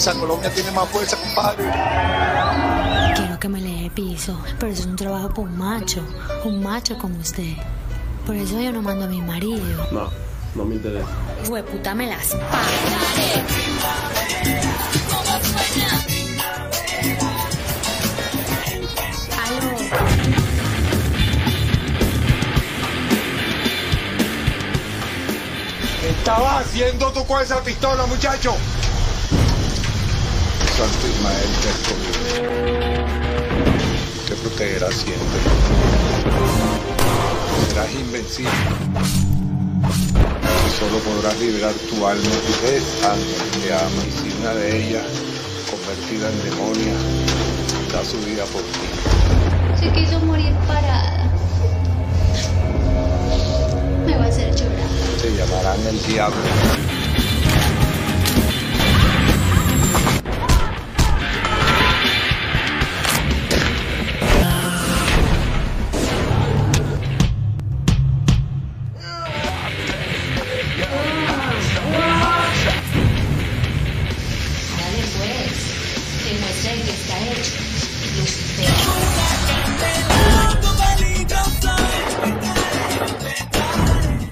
camisa. Colombia tiene más fuerza, compadre. Quiero que me le dé piso, pero eso es un trabajo para un macho, un macho como usted. Por eso yo no mando a mi marido. No, no me interesa. Fue puta me las pagaré. ¿Qué estabas haciendo tú con esa pistola, muchacho? Santo Ismael, te Te protegerás siempre. Serás invencible. Solo podrás liberar tu alma y tres ángeles te aman. Y si una de ellas, convertida en demonia, da su vida por ti. Se quiso morir parada. Me va a hacer llorar. Te llamarán el diablo. sempre essa ética.